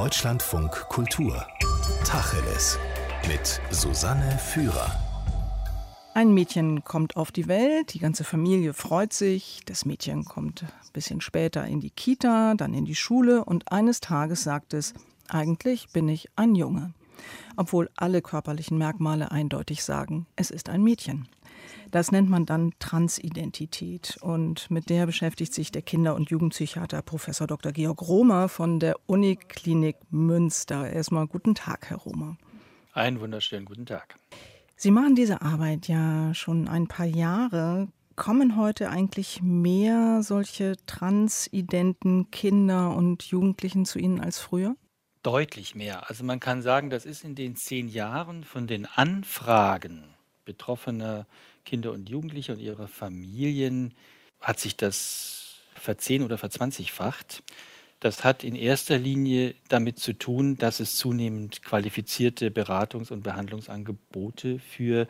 Deutschlandfunk Kultur. Tacheles. Mit Susanne Führer. Ein Mädchen kommt auf die Welt, die ganze Familie freut sich. Das Mädchen kommt ein bisschen später in die Kita, dann in die Schule und eines Tages sagt es, eigentlich bin ich ein Junge. Obwohl alle körperlichen Merkmale eindeutig sagen, es ist ein Mädchen. Das nennt man dann Transidentität. Und mit der beschäftigt sich der Kinder- und Jugendpsychiater Professor Dr. Georg Romer von der Uniklinik Münster. Erstmal guten Tag, Herr Romer. Einen wunderschönen guten Tag. Sie machen diese Arbeit ja schon ein paar Jahre. Kommen heute eigentlich mehr solche transidenten Kinder und Jugendlichen zu Ihnen als früher? Deutlich mehr. Also man kann sagen, das ist in den zehn Jahren von den Anfragen betroffener Kinder und Jugendliche und ihrer Familien hat sich das verzehn- oder verzwanzigfacht. Das hat in erster Linie damit zu tun, dass es zunehmend qualifizierte Beratungs- und Behandlungsangebote für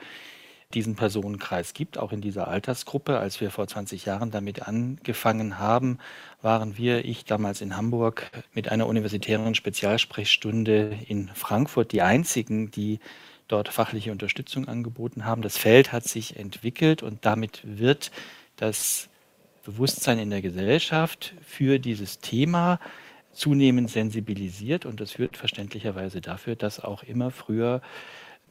diesen Personenkreis gibt, auch in dieser Altersgruppe. Als wir vor 20 Jahren damit angefangen haben, waren wir, ich damals in Hamburg, mit einer universitären Spezialsprechstunde in Frankfurt die einzigen, die dort fachliche Unterstützung angeboten haben. Das Feld hat sich entwickelt und damit wird das Bewusstsein in der Gesellschaft für dieses Thema zunehmend sensibilisiert und das führt verständlicherweise dafür, dass auch immer früher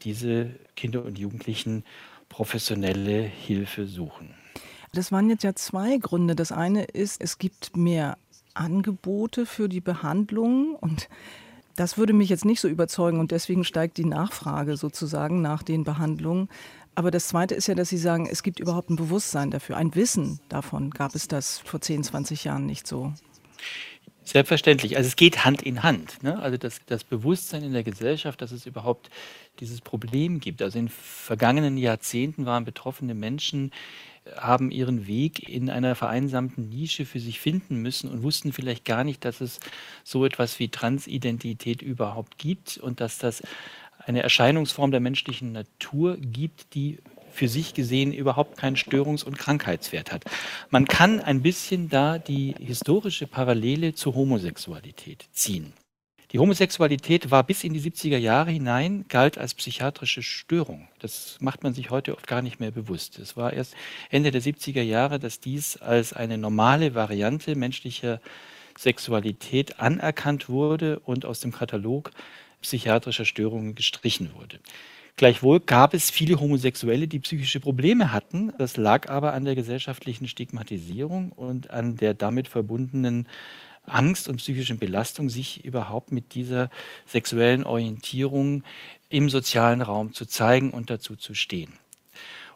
diese Kinder und Jugendlichen professionelle Hilfe suchen. Das waren jetzt ja zwei Gründe. Das eine ist, es gibt mehr Angebote für die Behandlung und das würde mich jetzt nicht so überzeugen und deswegen steigt die Nachfrage sozusagen nach den Behandlungen. Aber das Zweite ist ja, dass Sie sagen, es gibt überhaupt ein Bewusstsein dafür, ein Wissen davon. Gab es das vor 10, 20 Jahren nicht so? Selbstverständlich. Also es geht Hand in Hand. Ne? Also das, das Bewusstsein in der Gesellschaft, dass es überhaupt dieses Problem gibt. Also in vergangenen Jahrzehnten waren betroffene Menschen haben ihren Weg in einer vereinsamten Nische für sich finden müssen und wussten vielleicht gar nicht, dass es so etwas wie Transidentität überhaupt gibt und dass das eine Erscheinungsform der menschlichen Natur gibt, die für sich gesehen überhaupt keinen Störungs- und Krankheitswert hat. Man kann ein bisschen da die historische Parallele zur Homosexualität ziehen. Die Homosexualität war bis in die 70er Jahre hinein, galt als psychiatrische Störung. Das macht man sich heute oft gar nicht mehr bewusst. Es war erst Ende der 70er Jahre, dass dies als eine normale Variante menschlicher Sexualität anerkannt wurde und aus dem Katalog psychiatrischer Störungen gestrichen wurde. Gleichwohl gab es viele Homosexuelle, die psychische Probleme hatten. Das lag aber an der gesellschaftlichen Stigmatisierung und an der damit verbundenen Angst und psychischen Belastung, sich überhaupt mit dieser sexuellen Orientierung im sozialen Raum zu zeigen und dazu zu stehen.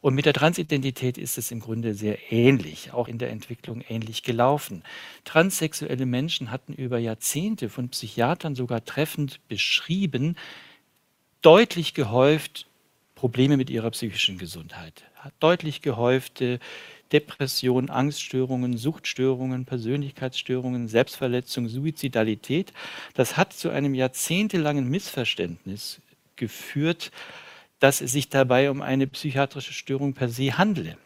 Und mit der Transidentität ist es im Grunde sehr ähnlich, auch in der Entwicklung ähnlich gelaufen. Transsexuelle Menschen hatten über Jahrzehnte von Psychiatern sogar treffend beschrieben, deutlich gehäuft Probleme mit ihrer psychischen Gesundheit, deutlich gehäufte Depression, Angststörungen, Suchtstörungen, Persönlichkeitsstörungen, Selbstverletzung, Suizidalität. Das hat zu einem jahrzehntelangen Missverständnis geführt, dass es sich dabei um eine psychiatrische Störung per se handle.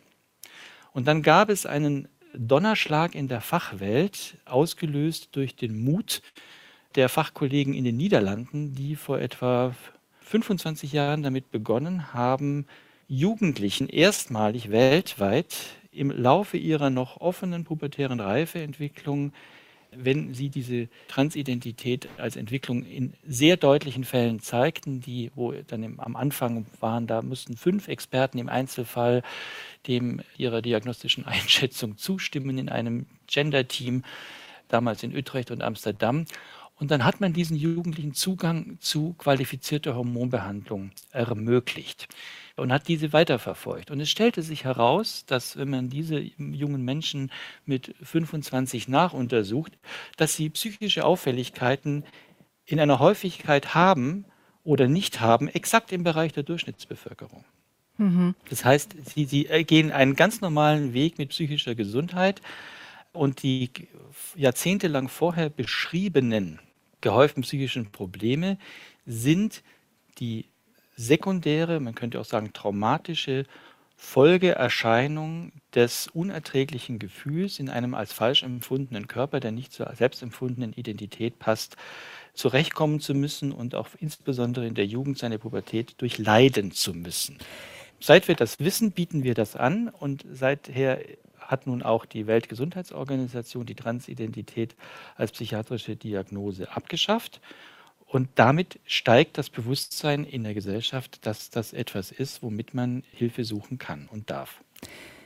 Und dann gab es einen Donnerschlag in der Fachwelt, ausgelöst durch den Mut der Fachkollegen in den Niederlanden, die vor etwa 25 Jahren damit begonnen haben, Jugendlichen erstmalig weltweit im Laufe ihrer noch offenen pubertären Reifeentwicklung, wenn sie diese Transidentität als Entwicklung in sehr deutlichen Fällen zeigten, die, wo dann im, am Anfang waren, da mussten fünf Experten im Einzelfall dem ihrer diagnostischen Einschätzung zustimmen in einem Gender-Team, damals in Utrecht und Amsterdam. Und dann hat man diesen Jugendlichen Zugang zu qualifizierter Hormonbehandlung ermöglicht und hat diese weiterverfolgt. Und es stellte sich heraus, dass wenn man diese jungen Menschen mit 25 nachuntersucht, dass sie psychische Auffälligkeiten in einer Häufigkeit haben oder nicht haben, exakt im Bereich der Durchschnittsbevölkerung. Mhm. Das heißt, sie, sie gehen einen ganz normalen Weg mit psychischer Gesundheit und die jahrzehntelang vorher beschriebenen gehäuften psychischen Probleme sind die sekundäre, man könnte auch sagen traumatische Folgeerscheinung des unerträglichen Gefühls in einem als falsch empfundenen Körper, der nicht zur selbstempfundenen Identität passt, zurechtkommen zu müssen und auch insbesondere in der Jugend seine Pubertät durchleiden zu müssen. Seit wir das wissen, bieten wir das an und seither hat nun auch die Weltgesundheitsorganisation die Transidentität als psychiatrische Diagnose abgeschafft. Und damit steigt das Bewusstsein in der Gesellschaft, dass das etwas ist, womit man Hilfe suchen kann und darf.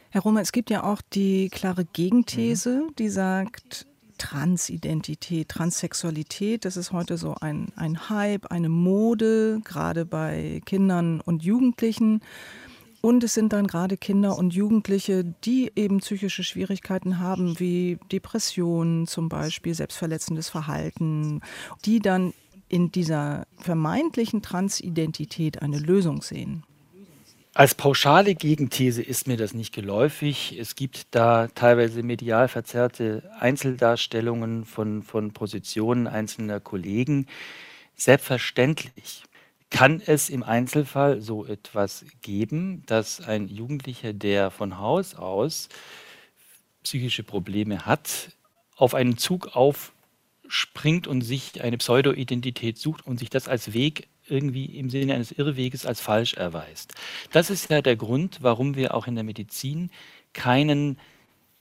Herr Romer, es gibt ja auch die klare Gegenthese, mhm. die sagt, Transidentität, Transsexualität, das ist heute so ein, ein Hype, eine Mode, gerade bei Kindern und Jugendlichen. Und es sind dann gerade Kinder und Jugendliche, die eben psychische Schwierigkeiten haben, wie Depressionen zum Beispiel, selbstverletzendes Verhalten, die dann in dieser vermeintlichen Transidentität eine Lösung sehen. Als pauschale Gegenthese ist mir das nicht geläufig. Es gibt da teilweise medial verzerrte Einzeldarstellungen von, von Positionen einzelner Kollegen. Selbstverständlich kann es im Einzelfall so etwas geben, dass ein Jugendlicher, der von Haus aus psychische Probleme hat, auf einen Zug aufspringt und sich eine Pseudo-Identität sucht und sich das als Weg irgendwie im Sinne eines Irrweges als falsch erweist. Das ist ja der Grund, warum wir auch in der Medizin keinen,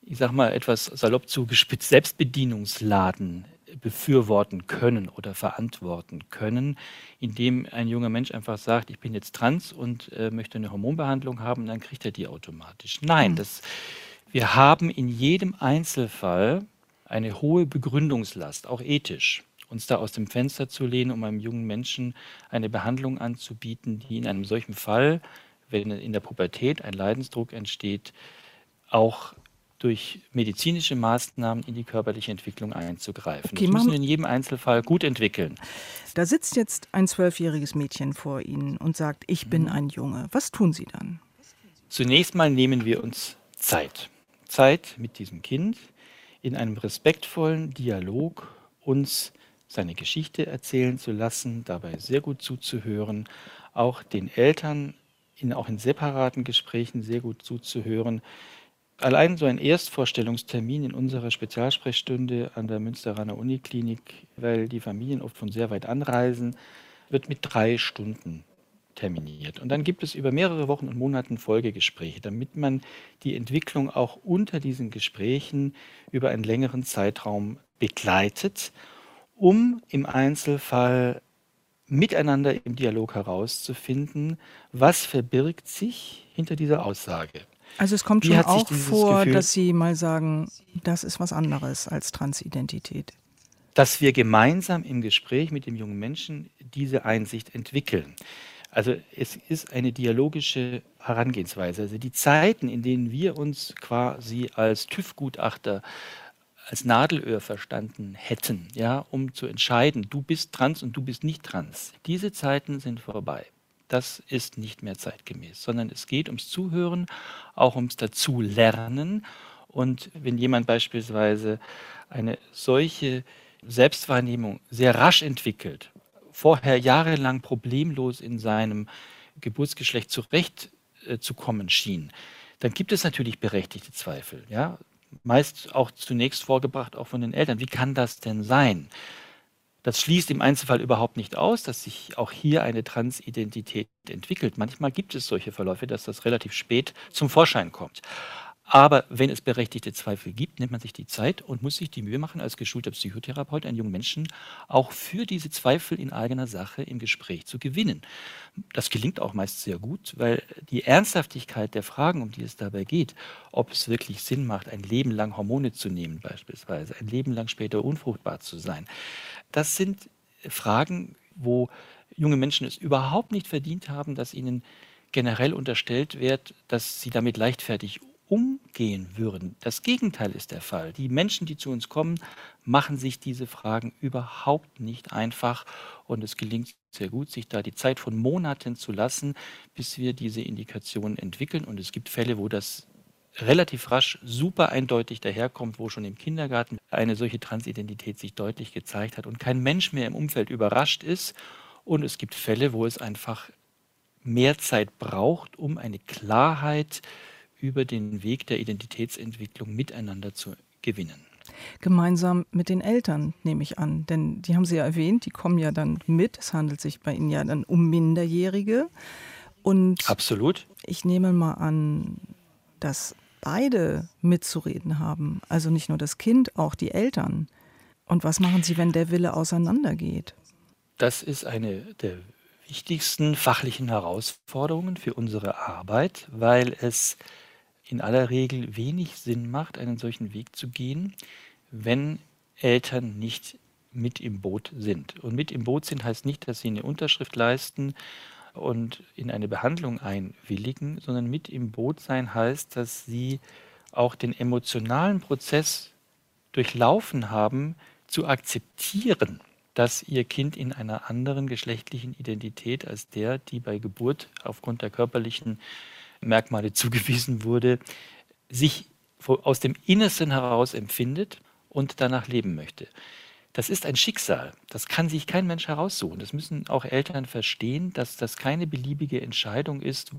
ich sag mal etwas salopp zugespitzt, Selbstbedienungsladen befürworten können oder verantworten können, indem ein junger Mensch einfach sagt, ich bin jetzt trans und äh, möchte eine Hormonbehandlung haben, dann kriegt er die automatisch. Nein, mhm. das, wir haben in jedem Einzelfall eine hohe Begründungslast, auch ethisch, uns da aus dem Fenster zu lehnen, um einem jungen Menschen eine Behandlung anzubieten, die in einem solchen Fall, wenn in der Pubertät ein Leidensdruck entsteht, auch durch medizinische Maßnahmen in die körperliche Entwicklung einzugreifen. Okay, das müssen wir in jedem Einzelfall gut entwickeln. Da sitzt jetzt ein zwölfjähriges Mädchen vor Ihnen und sagt, ich bin mhm. ein Junge. Was tun Sie dann? Zunächst mal nehmen wir uns Zeit. Zeit mit diesem Kind in einem respektvollen Dialog uns seine Geschichte erzählen zu lassen, dabei sehr gut zuzuhören, auch den Eltern in, auch in separaten Gesprächen sehr gut zuzuhören, Allein so ein Erstvorstellungstermin in unserer Spezialsprechstunde an der Münsteraner Uniklinik, weil die Familien oft von sehr weit anreisen, wird mit drei Stunden terminiert. Und dann gibt es über mehrere Wochen und Monate Folgegespräche, damit man die Entwicklung auch unter diesen Gesprächen über einen längeren Zeitraum begleitet, um im Einzelfall miteinander im Dialog herauszufinden, was verbirgt sich hinter dieser Aussage. Also es kommt Wie schon auch vor, Gefühl, dass Sie mal sagen, das ist was anderes als Transidentität. Dass wir gemeinsam im Gespräch mit dem jungen Menschen diese Einsicht entwickeln. Also es ist eine dialogische Herangehensweise. Also die Zeiten, in denen wir uns quasi als TÜV-Gutachter als Nadelöhr verstanden hätten, ja, um zu entscheiden, du bist trans und du bist nicht trans. Diese Zeiten sind vorbei das ist nicht mehr zeitgemäß, sondern es geht ums Zuhören, auch ums Dazulernen. Und wenn jemand beispielsweise eine solche Selbstwahrnehmung sehr rasch entwickelt, vorher jahrelang problemlos in seinem Geburtsgeschlecht zurechtzukommen äh, schien, dann gibt es natürlich berechtigte Zweifel. Ja? Meist auch zunächst vorgebracht auch von den Eltern. Wie kann das denn sein? Das schließt im Einzelfall überhaupt nicht aus, dass sich auch hier eine Transidentität entwickelt. Manchmal gibt es solche Verläufe, dass das relativ spät zum Vorschein kommt. Aber wenn es berechtigte Zweifel gibt, nimmt man sich die Zeit und muss sich die Mühe machen, als geschulter Psychotherapeut einen jungen Menschen auch für diese Zweifel in eigener Sache im Gespräch zu gewinnen. Das gelingt auch meist sehr gut, weil die Ernsthaftigkeit der Fragen, um die es dabei geht, ob es wirklich Sinn macht, ein Leben lang Hormone zu nehmen beispielsweise, ein Leben lang später unfruchtbar zu sein, das sind Fragen, wo junge Menschen es überhaupt nicht verdient haben, dass ihnen generell unterstellt wird, dass sie damit leichtfertig umgehen würden. Das Gegenteil ist der Fall. Die Menschen, die zu uns kommen, machen sich diese Fragen überhaupt nicht einfach und es gelingt sehr gut, sich da die Zeit von Monaten zu lassen, bis wir diese Indikationen entwickeln. Und es gibt Fälle, wo das relativ rasch super eindeutig daherkommt, wo schon im Kindergarten eine solche Transidentität sich deutlich gezeigt hat und kein Mensch mehr im Umfeld überrascht ist. Und es gibt Fälle, wo es einfach mehr Zeit braucht, um eine Klarheit über den Weg der Identitätsentwicklung miteinander zu gewinnen. Gemeinsam mit den Eltern, nehme ich an. Denn die haben Sie ja erwähnt, die kommen ja dann mit. Es handelt sich bei Ihnen ja dann um Minderjährige. Und Absolut. Ich nehme mal an, dass beide mitzureden haben. Also nicht nur das Kind, auch die Eltern. Und was machen Sie, wenn der Wille auseinandergeht? Das ist eine der wichtigsten fachlichen Herausforderungen für unsere Arbeit, weil es in aller Regel wenig Sinn macht, einen solchen Weg zu gehen, wenn Eltern nicht mit im Boot sind. Und mit im Boot sind heißt nicht, dass sie eine Unterschrift leisten und in eine Behandlung einwilligen, sondern mit im Boot sein heißt, dass sie auch den emotionalen Prozess durchlaufen haben, zu akzeptieren, dass ihr Kind in einer anderen geschlechtlichen Identität als der, die bei Geburt aufgrund der körperlichen Merkmale zugewiesen wurde, sich aus dem Innersten heraus empfindet und danach leben möchte. Das ist ein Schicksal. Das kann sich kein Mensch heraussuchen. Das müssen auch Eltern verstehen, dass das keine beliebige Entscheidung ist,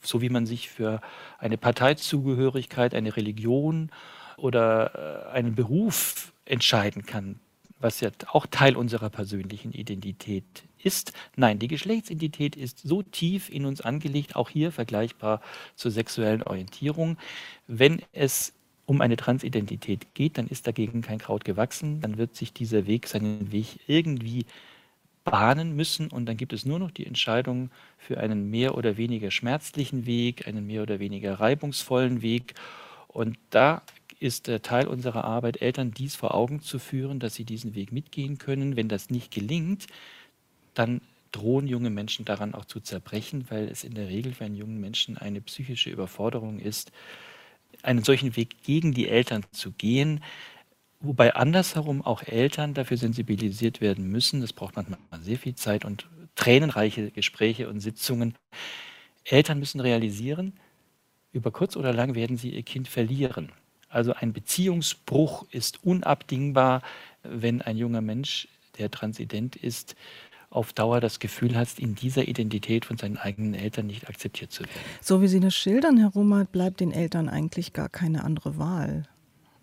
so wie man sich für eine Parteizugehörigkeit, eine Religion oder äh, einen Beruf entscheiden kann, was ja auch Teil unserer persönlichen Identität ist. Nein, die Geschlechtsidentität ist so tief in uns angelegt, auch hier vergleichbar zur sexuellen Orientierung. Wenn es um eine Transidentität geht, dann ist dagegen kein Kraut gewachsen, dann wird sich dieser Weg seinen Weg irgendwie bahnen müssen und dann gibt es nur noch die Entscheidung für einen mehr oder weniger schmerzlichen Weg, einen mehr oder weniger reibungsvollen Weg und da ist der Teil unserer Arbeit, Eltern dies vor Augen zu führen, dass sie diesen Weg mitgehen können. Wenn das nicht gelingt, dann drohen junge Menschen daran auch zu zerbrechen, weil es in der Regel für einen jungen Menschen eine psychische Überforderung ist, einen solchen Weg gegen die Eltern zu gehen, wobei andersherum auch Eltern dafür sensibilisiert werden müssen. Das braucht manchmal sehr viel Zeit und tränenreiche Gespräche und Sitzungen. Eltern müssen realisieren, über kurz oder lang werden sie ihr Kind verlieren. Also ein Beziehungsbruch ist unabdingbar, wenn ein junger Mensch, der transident ist, auf Dauer das Gefühl hat, in dieser Identität von seinen eigenen Eltern nicht akzeptiert zu werden. So wie Sie das schildern, Herr Rummert, bleibt den Eltern eigentlich gar keine andere Wahl.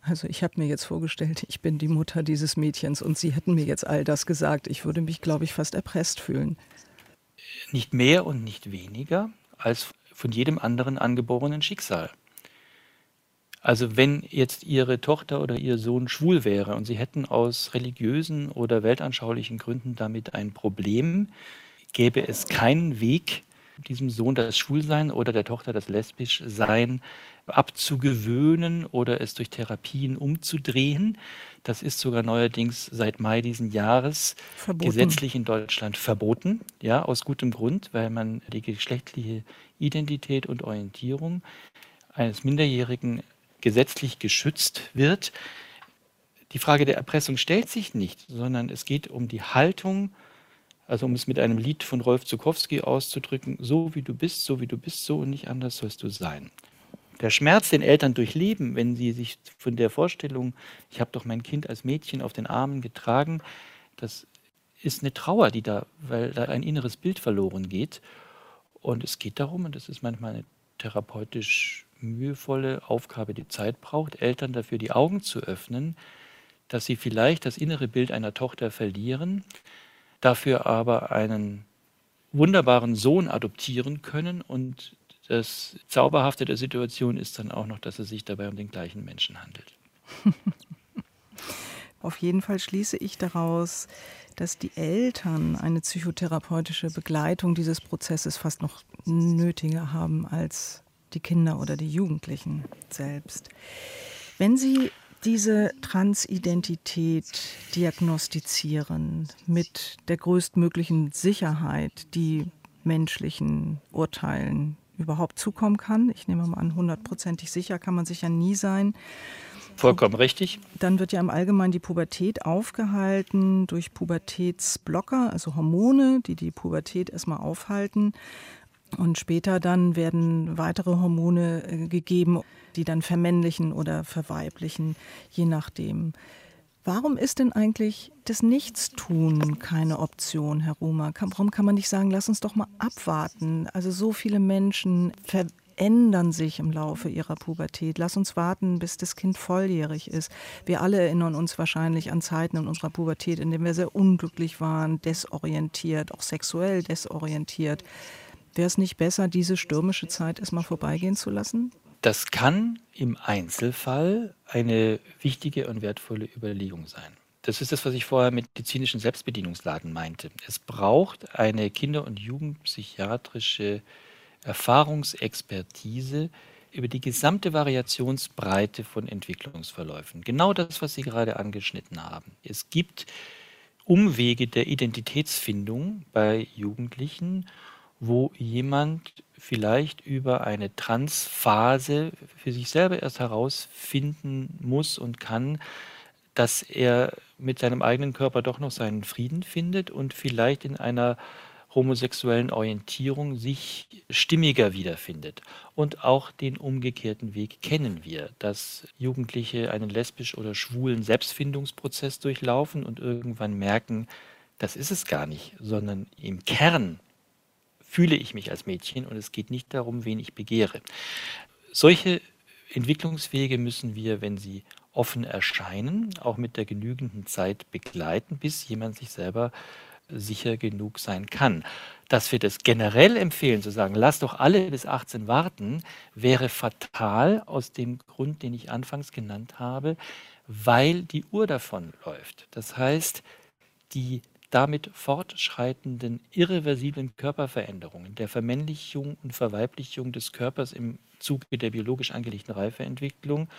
Also ich habe mir jetzt vorgestellt, ich bin die Mutter dieses Mädchens und Sie hätten mir jetzt all das gesagt. Ich würde mich, glaube ich, fast erpresst fühlen. Nicht mehr und nicht weniger als von jedem anderen angeborenen Schicksal. Also wenn jetzt Ihre Tochter oder Ihr Sohn schwul wäre und Sie hätten aus religiösen oder weltanschaulichen Gründen damit ein Problem, gäbe es keinen Weg, diesem Sohn das Schwulsein oder der Tochter das Lesbischsein abzugewöhnen oder es durch Therapien umzudrehen. Das ist sogar neuerdings seit Mai diesen Jahres verboten. gesetzlich in Deutschland verboten. Ja, aus gutem Grund, weil man die geschlechtliche Identität und Orientierung eines Minderjährigen gesetzlich geschützt wird. Die Frage der Erpressung stellt sich nicht, sondern es geht um die Haltung, also um es mit einem Lied von Rolf Zukowski auszudrücken, so wie du bist, so wie du bist, so und nicht anders sollst du sein. Der Schmerz, den Eltern durchleben, wenn sie sich von der Vorstellung, ich habe doch mein Kind als Mädchen auf den Armen getragen, das ist eine Trauer, die da, weil da ein inneres Bild verloren geht. Und es geht darum, und das ist manchmal eine therapeutisch mühevolle Aufgabe, die Zeit braucht, Eltern dafür die Augen zu öffnen, dass sie vielleicht das innere Bild einer Tochter verlieren, dafür aber einen wunderbaren Sohn adoptieren können und das Zauberhafte der Situation ist dann auch noch, dass es sich dabei um den gleichen Menschen handelt. Auf jeden Fall schließe ich daraus, dass die Eltern eine psychotherapeutische Begleitung dieses Prozesses fast noch nötiger haben als die Kinder oder die Jugendlichen selbst. Wenn Sie diese Transidentität diagnostizieren mit der größtmöglichen Sicherheit, die menschlichen Urteilen überhaupt zukommen kann. Ich nehme mal an, hundertprozentig sicher kann man sich ja nie sein. Vollkommen richtig. Dann wird ja im Allgemeinen die Pubertät aufgehalten durch Pubertätsblocker, also Hormone, die die Pubertät erstmal aufhalten. Und später dann werden weitere Hormone äh, gegeben, die dann vermännlichen oder verweiblichen, je nachdem. Warum ist denn eigentlich das Nichtstun keine Option, Herr Rumer? Warum kann man nicht sagen, lass uns doch mal abwarten? Also so viele Menschen verändern sich im Laufe ihrer Pubertät. Lass uns warten, bis das Kind volljährig ist. Wir alle erinnern uns wahrscheinlich an Zeiten in unserer Pubertät, in denen wir sehr unglücklich waren, desorientiert, auch sexuell desorientiert. Wäre es nicht besser, diese stürmische Zeit erstmal vorbeigehen zu lassen? Das kann im Einzelfall eine wichtige und wertvolle Überlegung sein. Das ist das, was ich vorher mit medizinischen Selbstbedienungsladen meinte. Es braucht eine kinder- und jugendpsychiatrische Erfahrungsexpertise über die gesamte Variationsbreite von Entwicklungsverläufen. Genau das, was Sie gerade angeschnitten haben. Es gibt Umwege der Identitätsfindung bei Jugendlichen wo jemand vielleicht über eine Transphase für sich selber erst herausfinden muss und kann, dass er mit seinem eigenen Körper doch noch seinen Frieden findet und vielleicht in einer homosexuellen Orientierung sich stimmiger wiederfindet. Und auch den umgekehrten Weg kennen wir, dass Jugendliche einen lesbisch oder schwulen Selbstfindungsprozess durchlaufen und irgendwann merken, das ist es gar nicht, sondern im Kern fühle ich mich als Mädchen und es geht nicht darum, wen ich begehre. Solche Entwicklungswege müssen wir, wenn sie offen erscheinen, auch mit der genügenden Zeit begleiten, bis jemand sich selber sicher genug sein kann. Dass wir das generell empfehlen, zu sagen, lass doch alle bis 18 warten, wäre fatal aus dem Grund, den ich anfangs genannt habe, weil die Uhr davon läuft. Das heißt, die damit fortschreitenden irreversiblen Körperveränderungen, der Vermännlichung und Verweiblichung des Körpers im Zuge der biologisch angelegten Reifeentwicklung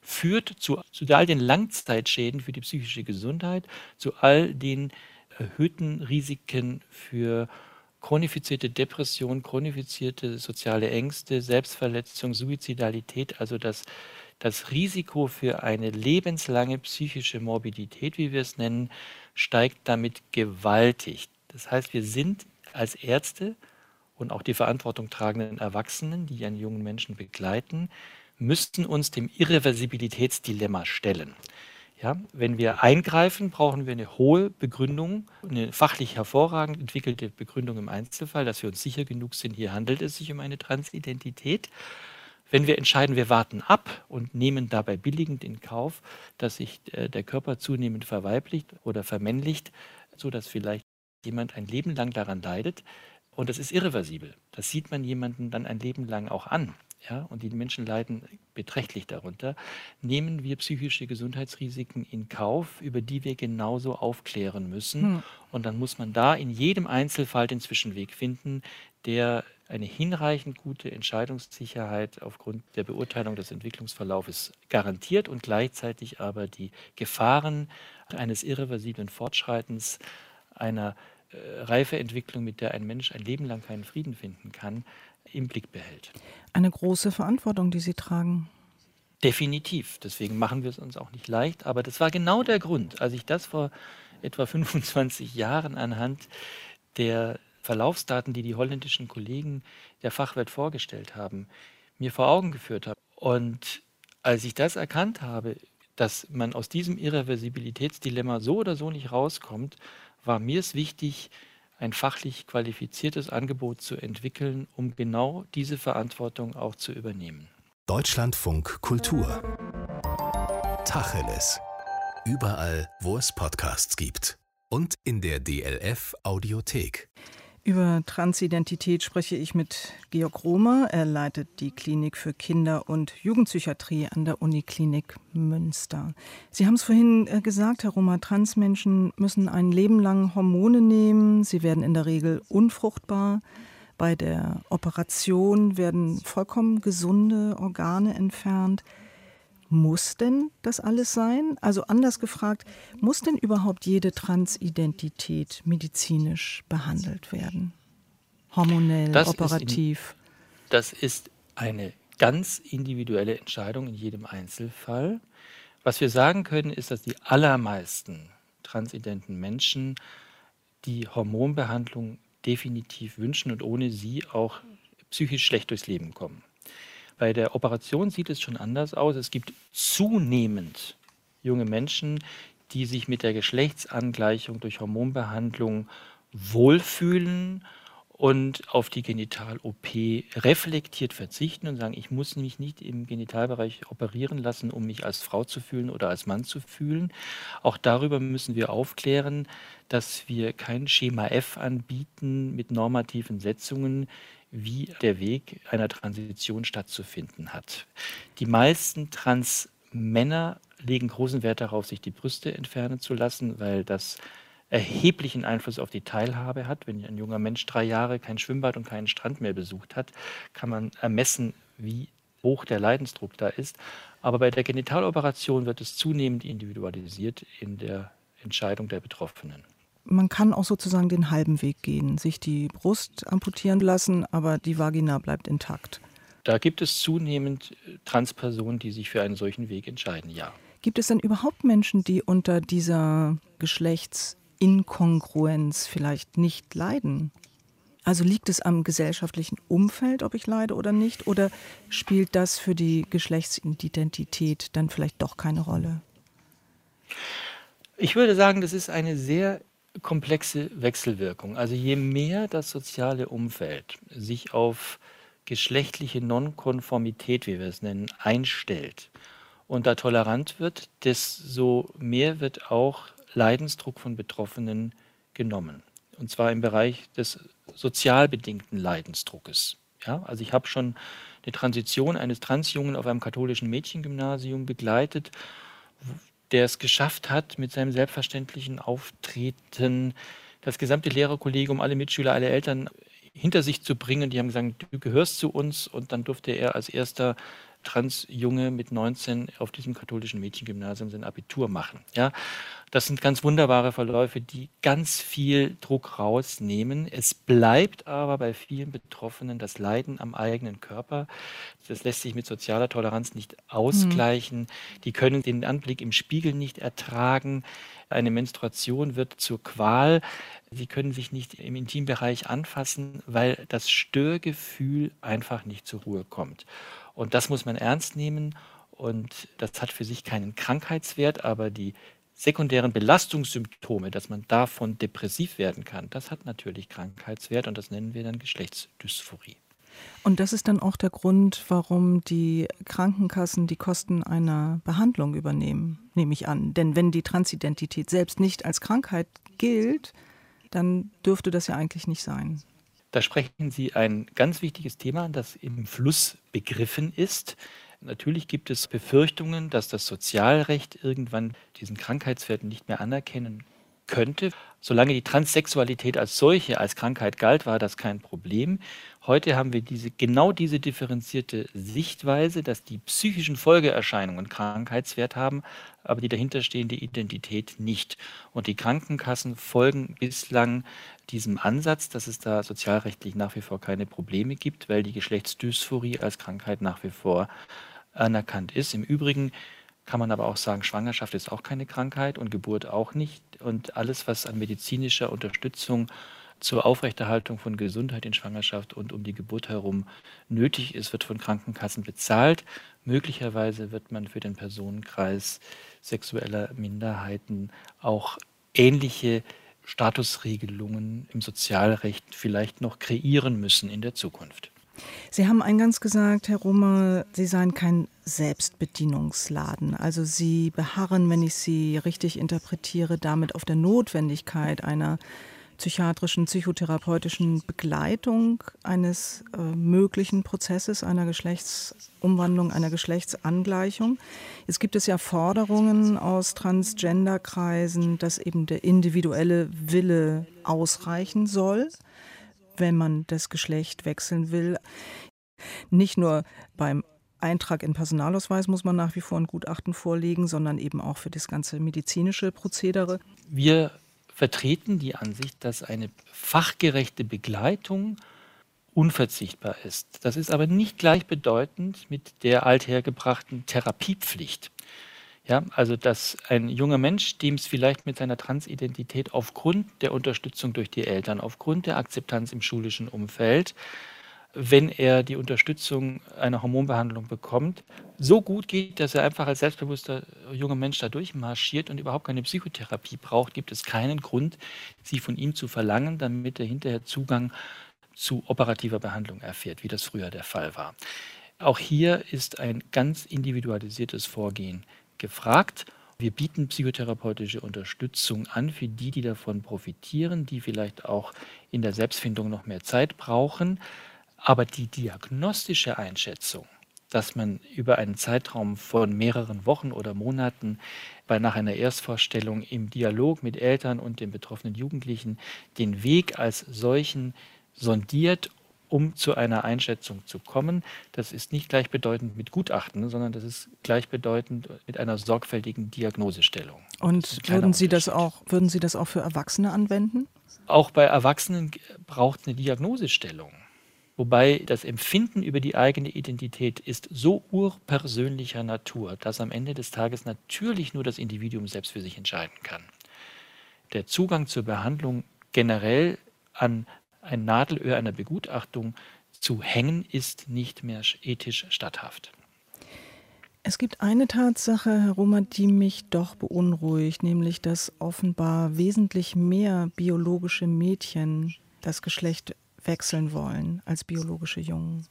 führt zu, zu all den Langzeitschäden für die psychische Gesundheit, zu all den erhöhten Risiken für chronifizierte Depression, chronifizierte soziale Ängste, Selbstverletzung, Suizidalität, also das, das Risiko für eine lebenslange psychische Morbidität, wie wir es nennen, steigt damit gewaltig. Das heißt, wir sind als Ärzte und auch die Verantwortung tragenden Erwachsenen, die einen jungen Menschen begleiten, müssten uns dem Irreversibilitätsdilemma stellen. Ja, wenn wir eingreifen, brauchen wir eine hohe Begründung, eine fachlich hervorragend entwickelte Begründung im Einzelfall, dass wir uns sicher genug sind, hier handelt es sich um eine Transidentität. Wenn wir entscheiden, wir warten ab und nehmen dabei billigend in Kauf, dass sich äh, der Körper zunehmend verweiblicht oder vermännlicht, sodass vielleicht jemand ein Leben lang daran leidet, und das ist irreversibel. Das sieht man jemanden dann ein Leben lang auch an. Ja, und die Menschen leiden beträchtlich darunter. Nehmen wir psychische Gesundheitsrisiken in Kauf, über die wir genauso aufklären müssen. Hm. Und dann muss man da in jedem Einzelfall den Zwischenweg finden, der eine hinreichend gute Entscheidungssicherheit aufgrund der Beurteilung des Entwicklungsverlaufes garantiert und gleichzeitig aber die Gefahren eines irreversiblen Fortschreitens einer äh, Reifeentwicklung, mit der ein Mensch ein Leben lang keinen Frieden finden kann, im Blick behält. Eine große Verantwortung, die Sie tragen. Definitiv. Deswegen machen wir es uns auch nicht leicht. Aber das war genau der Grund, als ich das vor etwa 25 Jahren anhand der Verlaufsdaten, die die holländischen Kollegen der Fachwelt vorgestellt haben, mir vor Augen geführt habe. Und als ich das erkannt habe, dass man aus diesem Irreversibilitätsdilemma so oder so nicht rauskommt, war mir es wichtig, ein fachlich qualifiziertes Angebot zu entwickeln, um genau diese Verantwortung auch zu übernehmen. Deutschlandfunk Kultur Tacheles. Überall, wo es Podcasts gibt. Und in der DLF Audiothek. Über Transidentität spreche ich mit Georg Romer. Er leitet die Klinik für Kinder- und Jugendpsychiatrie an der Uniklinik Münster. Sie haben es vorhin äh, gesagt, Herr Romer, Transmenschen müssen ein Leben lang Hormone nehmen. Sie werden in der Regel unfruchtbar. Bei der Operation werden vollkommen gesunde Organe entfernt. Muss denn das alles sein? Also anders gefragt, muss denn überhaupt jede Transidentität medizinisch behandelt werden? Hormonell, das operativ? Ist in, das ist eine ganz individuelle Entscheidung in jedem Einzelfall. Was wir sagen können, ist, dass die allermeisten transidenten Menschen die Hormonbehandlung definitiv wünschen und ohne sie auch psychisch schlecht durchs Leben kommen. Bei der Operation sieht es schon anders aus. Es gibt zunehmend junge Menschen, die sich mit der Geschlechtsangleichung durch Hormonbehandlung wohlfühlen und auf die Genital-OP reflektiert verzichten und sagen, ich muss mich nicht im Genitalbereich operieren lassen, um mich als Frau zu fühlen oder als Mann zu fühlen. Auch darüber müssen wir aufklären, dass wir kein Schema F anbieten mit normativen Setzungen, wie der Weg einer Transition stattzufinden hat. Die meisten Transmänner legen großen Wert darauf, sich die Brüste entfernen zu lassen, weil das erheblichen Einfluss auf die Teilhabe hat. Wenn ein junger Mensch drei Jahre kein Schwimmbad und keinen Strand mehr besucht hat, kann man ermessen, wie hoch der Leidensdruck da ist. Aber bei der Genitaloperation wird es zunehmend individualisiert in der Entscheidung der Betroffenen. Man kann auch sozusagen den halben Weg gehen, sich die Brust amputieren lassen, aber die Vagina bleibt intakt. Da gibt es zunehmend äh, Transpersonen, die sich für einen solchen Weg entscheiden, ja. Gibt es denn überhaupt Menschen, die unter dieser Geschlechtsinkongruenz vielleicht nicht leiden? Also liegt es am gesellschaftlichen Umfeld, ob ich leide oder nicht? Oder spielt das für die Geschlechtsidentität dann vielleicht doch keine Rolle? Ich würde sagen, das ist eine sehr komplexe Wechselwirkung. Also je mehr das soziale Umfeld sich auf geschlechtliche Nonkonformität, wie wir es nennen, einstellt und da tolerant wird, desto mehr wird auch Leidensdruck von Betroffenen genommen. Und zwar im Bereich des sozial bedingten Leidensdruckes. Ja, also ich habe schon die Transition eines Transjungen auf einem katholischen Mädchengymnasium begleitet, der es geschafft hat, mit seinem selbstverständlichen Auftreten das gesamte Lehrerkollegium, alle Mitschüler, alle Eltern hinter sich zu bringen. Die haben gesagt, du gehörst zu uns. Und dann durfte er als erster Transjunge mit 19 auf diesem katholischen Mädchengymnasium sein Abitur machen. Ja, das sind ganz wunderbare Verläufe, die ganz viel Druck rausnehmen. Es bleibt aber bei vielen Betroffenen das Leiden am eigenen Körper. Das lässt sich mit sozialer Toleranz nicht ausgleichen. Mhm. Die können den Anblick im Spiegel nicht ertragen. Eine Menstruation wird zur Qual. Sie können sich nicht im Intimbereich anfassen, weil das Störgefühl einfach nicht zur Ruhe kommt. Und das muss man ernst nehmen. Und das hat für sich keinen Krankheitswert, aber die sekundären Belastungssymptome, dass man davon depressiv werden kann, das hat natürlich Krankheitswert und das nennen wir dann Geschlechtsdysphorie. Und das ist dann auch der Grund, warum die Krankenkassen die Kosten einer Behandlung übernehmen, nehme ich an. Denn wenn die Transidentität selbst nicht als Krankheit gilt, dann dürfte das ja eigentlich nicht sein. Da sprechen Sie ein ganz wichtiges Thema an, das im Fluss begriffen ist. Natürlich gibt es Befürchtungen, dass das Sozialrecht irgendwann diesen Krankheitswert nicht mehr anerkennen könnte. Solange die Transsexualität als solche, als Krankheit galt, war das kein Problem. Heute haben wir diese, genau diese differenzierte Sichtweise, dass die psychischen Folgeerscheinungen Krankheitswert haben, aber die dahinterstehende Identität nicht. Und die Krankenkassen folgen bislang diesem Ansatz, dass es da sozialrechtlich nach wie vor keine Probleme gibt, weil die Geschlechtsdysphorie als Krankheit nach wie vor anerkannt ist. Im Übrigen kann man aber auch sagen, Schwangerschaft ist auch keine Krankheit und Geburt auch nicht. Und alles, was an medizinischer Unterstützung zur Aufrechterhaltung von Gesundheit in Schwangerschaft und um die Geburt herum nötig ist, wird von Krankenkassen bezahlt. Möglicherweise wird man für den Personenkreis sexueller Minderheiten auch ähnliche Statusregelungen im Sozialrecht vielleicht noch kreieren müssen in der Zukunft. Sie haben eingangs gesagt, Herr Rummer, Sie seien kein Selbstbedienungsladen. Also Sie beharren, wenn ich Sie richtig interpretiere, damit auf der Notwendigkeit einer psychiatrischen, psychotherapeutischen Begleitung eines äh, möglichen Prozesses einer Geschlechtsumwandlung, einer Geschlechtsangleichung. Es gibt es ja Forderungen aus Transgenderkreisen, dass eben der individuelle Wille ausreichen soll wenn man das Geschlecht wechseln will. Nicht nur beim Eintrag in Personalausweis muss man nach wie vor ein Gutachten vorlegen, sondern eben auch für das ganze medizinische Prozedere. Wir vertreten die Ansicht, dass eine fachgerechte Begleitung unverzichtbar ist. Das ist aber nicht gleichbedeutend mit der althergebrachten Therapiepflicht. Ja, also dass ein junger Mensch, dem es vielleicht mit seiner Transidentität aufgrund der Unterstützung durch die Eltern, aufgrund der Akzeptanz im schulischen Umfeld, wenn er die Unterstützung einer Hormonbehandlung bekommt, so gut geht, dass er einfach als selbstbewusster junger Mensch da durchmarschiert und überhaupt keine Psychotherapie braucht, gibt es keinen Grund, sie von ihm zu verlangen, damit er hinterher Zugang zu operativer Behandlung erfährt, wie das früher der Fall war. Auch hier ist ein ganz individualisiertes Vorgehen gefragt. Wir bieten psychotherapeutische Unterstützung an für die, die davon profitieren, die vielleicht auch in der Selbstfindung noch mehr Zeit brauchen. Aber die diagnostische Einschätzung, dass man über einen Zeitraum von mehreren Wochen oder Monaten bei nach einer Erstvorstellung im Dialog mit Eltern und den betroffenen Jugendlichen den Weg als solchen sondiert, um zu einer Einschätzung zu kommen. Das ist nicht gleichbedeutend mit Gutachten, sondern das ist gleichbedeutend mit einer sorgfältigen Diagnosestellung. Und würden Sie das auch, würden Sie das auch für Erwachsene anwenden? Auch bei Erwachsenen braucht es eine Diagnosestellung. Wobei das Empfinden über die eigene Identität ist so urpersönlicher Natur, dass am Ende des Tages natürlich nur das Individuum selbst für sich entscheiden kann. Der Zugang zur Behandlung generell an ein Nadelöhr einer Begutachtung zu hängen, ist nicht mehr ethisch statthaft. Es gibt eine Tatsache, Herr Romer, die mich doch beunruhigt, nämlich dass offenbar wesentlich mehr biologische Mädchen das Geschlecht wechseln wollen als biologische Jungen.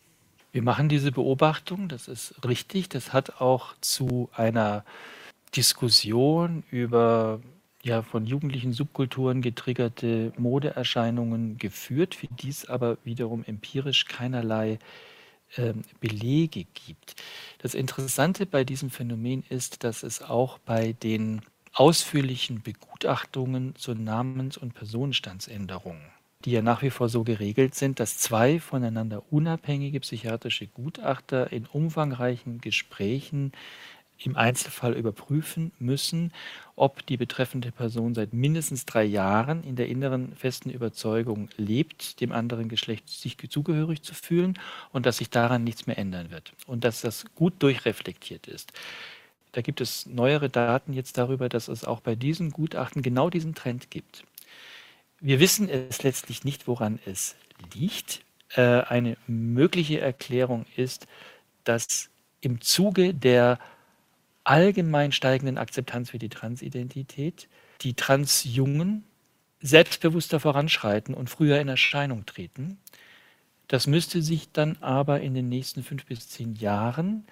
Wir machen diese Beobachtung, das ist richtig. Das hat auch zu einer Diskussion über ja von jugendlichen Subkulturen getriggerte Modeerscheinungen geführt, für die es aber wiederum empirisch keinerlei ähm, Belege gibt. Das Interessante bei diesem Phänomen ist, dass es auch bei den ausführlichen Begutachtungen zu Namens- und Personenstandsänderungen, die ja nach wie vor so geregelt sind, dass zwei voneinander unabhängige psychiatrische Gutachter in umfangreichen Gesprächen im Einzelfall überprüfen müssen, ob die betreffende Person seit mindestens drei Jahren in der inneren festen Überzeugung lebt, dem anderen Geschlecht sich zugehörig zu fühlen und dass sich daran nichts mehr ändern wird und dass das gut durchreflektiert ist. Da gibt es neuere Daten jetzt darüber, dass es auch bei diesen Gutachten genau diesen Trend gibt. Wir wissen es letztlich nicht, woran es liegt. Äh, eine mögliche Erklärung ist, dass im Zuge der allgemein steigenden Akzeptanz für die Transidentität die Transjungen selbstbewusster voranschreiten und früher in Erscheinung treten. Das müsste sich dann aber in den nächsten fünf bis zehn Jahren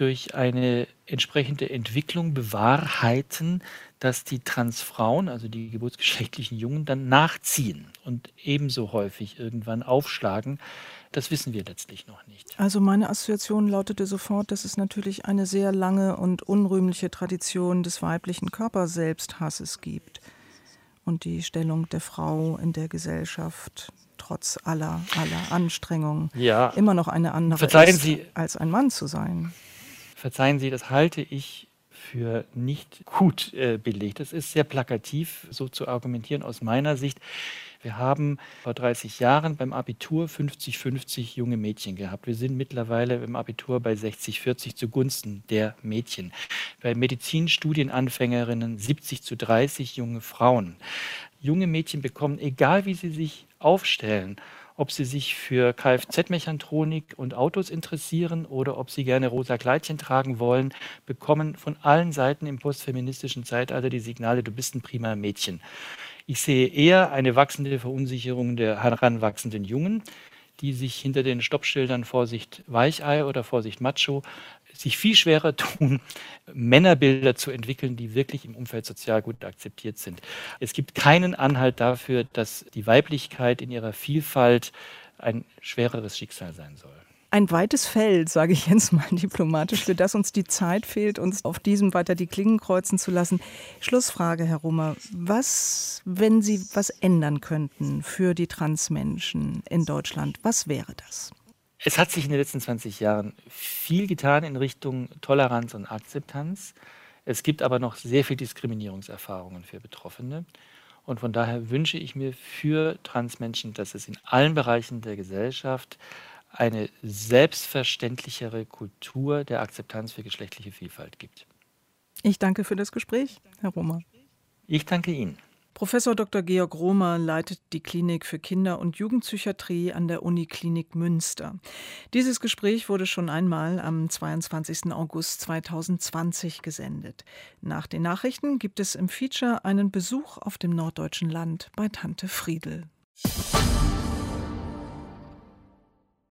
durch eine entsprechende Entwicklung bewahrheiten, dass die Transfrauen, also die geburtsgeschlechtlichen Jungen, dann nachziehen und ebenso häufig irgendwann aufschlagen. Das wissen wir letztlich noch nicht. Also meine Assoziation lautete sofort, dass es natürlich eine sehr lange und unrühmliche Tradition des weiblichen Körperselbsthasses gibt und die Stellung der Frau in der Gesellschaft trotz aller, aller Anstrengungen ja. immer noch eine andere Verzeihen ist, Sie, als ein Mann zu sein. Verzeihen Sie, das halte ich für nicht gut äh, belegt. Es ist sehr plakativ, so zu argumentieren aus meiner Sicht. Wir haben vor 30 Jahren beim Abitur 50-50 junge Mädchen gehabt. Wir sind mittlerweile im Abitur bei 60-40 zugunsten der Mädchen. Bei Medizinstudienanfängerinnen 70 zu 30 junge Frauen. Junge Mädchen bekommen, egal wie sie sich aufstellen, ob sie sich für Kfz-Mechatronik und Autos interessieren oder ob sie gerne rosa Kleidchen tragen wollen, bekommen von allen Seiten im postfeministischen Zeitalter die Signale, du bist ein prima Mädchen. Ich sehe eher eine wachsende Verunsicherung der heranwachsenden Jungen, die sich hinter den Stoppschildern Vorsicht Weichei oder Vorsicht Macho sich viel schwerer tun, Männerbilder zu entwickeln, die wirklich im Umfeld sozial gut akzeptiert sind. Es gibt keinen Anhalt dafür, dass die Weiblichkeit in ihrer Vielfalt ein schwereres Schicksal sein soll ein weites Feld, sage ich jetzt mal diplomatisch, für das uns die Zeit fehlt, uns auf diesem weiter die Klingen kreuzen zu lassen. Schlussfrage, Herr Rummer. Was, wenn Sie was ändern könnten für die Transmenschen in Deutschland, was wäre das? Es hat sich in den letzten 20 Jahren viel getan in Richtung Toleranz und Akzeptanz. Es gibt aber noch sehr viel Diskriminierungserfahrungen für Betroffene. Und von daher wünsche ich mir für Transmenschen, dass es in allen Bereichen der Gesellschaft eine selbstverständlichere Kultur der Akzeptanz für geschlechtliche Vielfalt gibt. Ich danke für das Gespräch, Herr Romer. Ich danke Ihnen. Professor Dr. Georg Romer leitet die Klinik für Kinder- und Jugendpsychiatrie an der Uniklinik Münster. Dieses Gespräch wurde schon einmal am 22. August 2020 gesendet. Nach den Nachrichten gibt es im Feature einen Besuch auf dem norddeutschen Land bei Tante Friedel.